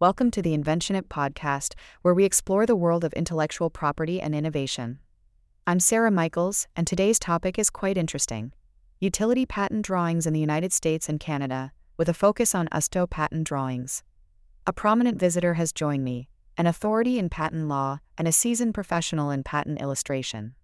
Welcome to the Invention IP podcast, where we explore the world of intellectual property and innovation. I'm Sarah Michaels, and today's topic is quite interesting utility patent drawings in the United States and Canada, with a focus on USPTO patent drawings. A prominent visitor has joined me, an authority in patent law and a seasoned professional in patent illustration.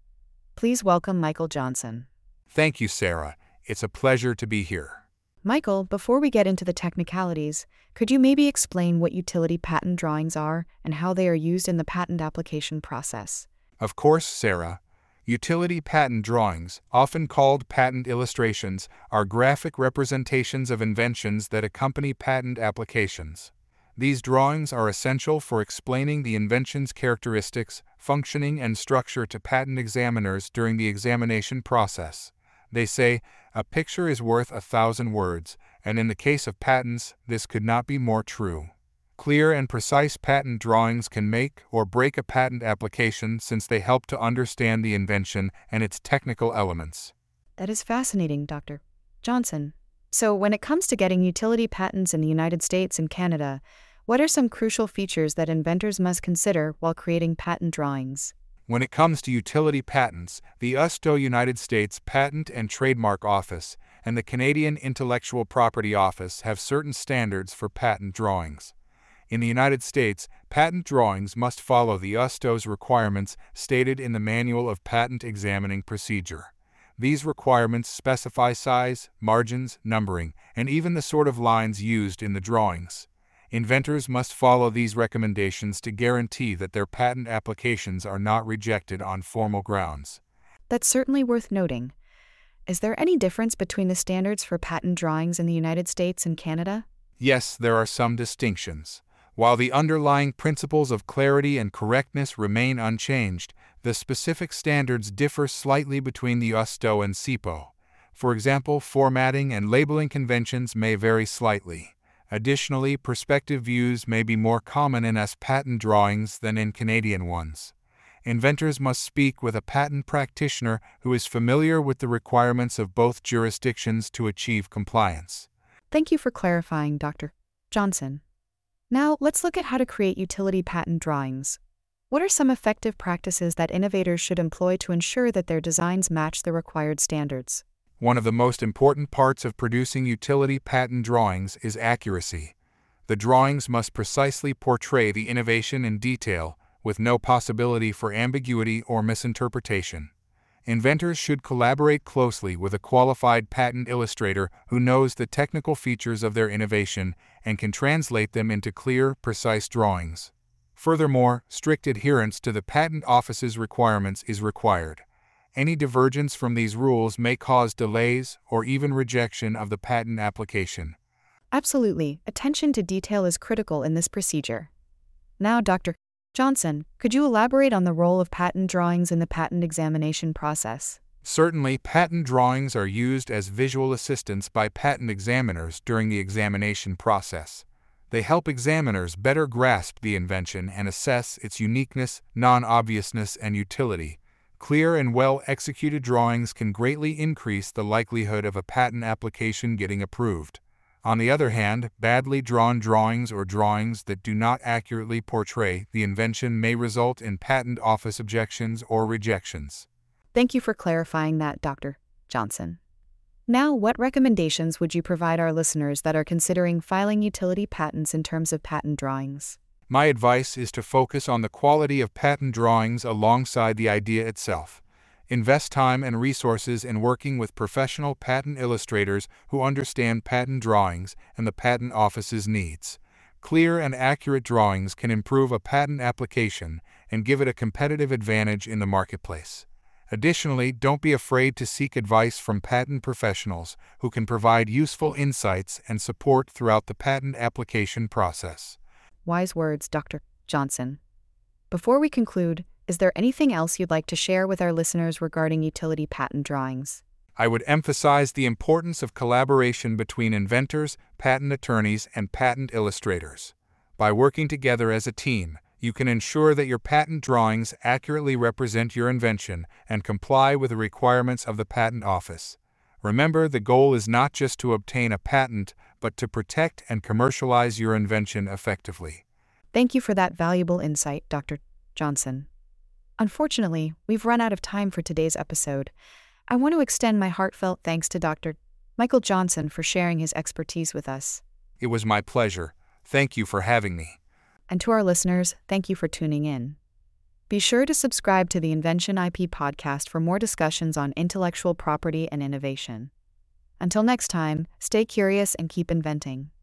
Please welcome Michael Johnson. Thank you, Sarah. It's a pleasure to be here. Michael, before we get into the technicalities, could you maybe explain what utility patent drawings are and how they are used in the patent application process? Of course, Sarah. Utility patent drawings, often called patent illustrations, are graphic representations of inventions that accompany patent applications. These drawings are essential for explaining the invention's characteristics, functioning, and structure to patent examiners during the examination process. They say, a picture is worth a thousand words, and in the case of patents, this could not be more true. Clear and precise patent drawings can make or break a patent application since they help to understand the invention and its technical elements. That is fascinating, Dr. Johnson. So, when it comes to getting utility patents in the United States and Canada, what are some crucial features that inventors must consider while creating patent drawings? When it comes to utility patents, the USPTO United States Patent and Trademark Office and the Canadian Intellectual Property Office have certain standards for patent drawings. In the United States, patent drawings must follow the USPTO's requirements stated in the Manual of Patent Examining Procedure. These requirements specify size, margins, numbering, and even the sort of lines used in the drawings. Inventors must follow these recommendations to guarantee that their patent applications are not rejected on formal grounds. That's certainly worth noting. Is there any difference between the standards for patent drawings in the United States and Canada? Yes, there are some distinctions. While the underlying principles of clarity and correctness remain unchanged, the specific standards differ slightly between the USPTO and CIPO. For example, formatting and labeling conventions may vary slightly. Additionally, perspective views may be more common in US patent drawings than in Canadian ones. Inventors must speak with a patent practitioner who is familiar with the requirements of both jurisdictions to achieve compliance. Thank you for clarifying, Dr. Johnson. Now, let's look at how to create utility patent drawings. What are some effective practices that innovators should employ to ensure that their designs match the required standards? One of the most important parts of producing utility patent drawings is accuracy. The drawings must precisely portray the innovation in detail, with no possibility for ambiguity or misinterpretation. Inventors should collaborate closely with a qualified patent illustrator who knows the technical features of their innovation and can translate them into clear, precise drawings. Furthermore, strict adherence to the Patent Office's requirements is required. Any divergence from these rules may cause delays or even rejection of the patent application. Absolutely, attention to detail is critical in this procedure. Now, Dr. Johnson, could you elaborate on the role of patent drawings in the patent examination process? Certainly, patent drawings are used as visual assistants by patent examiners during the examination process. They help examiners better grasp the invention and assess its uniqueness, non obviousness, and utility, Clear and well executed drawings can greatly increase the likelihood of a patent application getting approved. On the other hand, badly drawn drawings or drawings that do not accurately portray the invention may result in patent office objections or rejections. Thank you for clarifying that, Dr. Johnson. Now, what recommendations would you provide our listeners that are considering filing utility patents in terms of patent drawings? My advice is to focus on the quality of patent drawings alongside the idea itself. Invest time and resources in working with professional patent illustrators who understand patent drawings and the patent office's needs. Clear and accurate drawings can improve a patent application and give it a competitive advantage in the marketplace. Additionally, don't be afraid to seek advice from patent professionals who can provide useful insights and support throughout the patent application process. Wise words, Dr. Johnson. Before we conclude, is there anything else you'd like to share with our listeners regarding utility patent drawings? I would emphasize the importance of collaboration between inventors, patent attorneys, and patent illustrators. By working together as a team, you can ensure that your patent drawings accurately represent your invention and comply with the requirements of the Patent Office. Remember, the goal is not just to obtain a patent, but to protect and commercialize your invention effectively. Thank you for that valuable insight, Dr. Johnson. Unfortunately, we've run out of time for today's episode. I want to extend my heartfelt thanks to Dr. Michael Johnson for sharing his expertise with us. It was my pleasure. Thank you for having me. And to our listeners, thank you for tuning in. Be sure to subscribe to the Invention IP podcast for more discussions on intellectual property and innovation. Until next time, stay curious and keep inventing.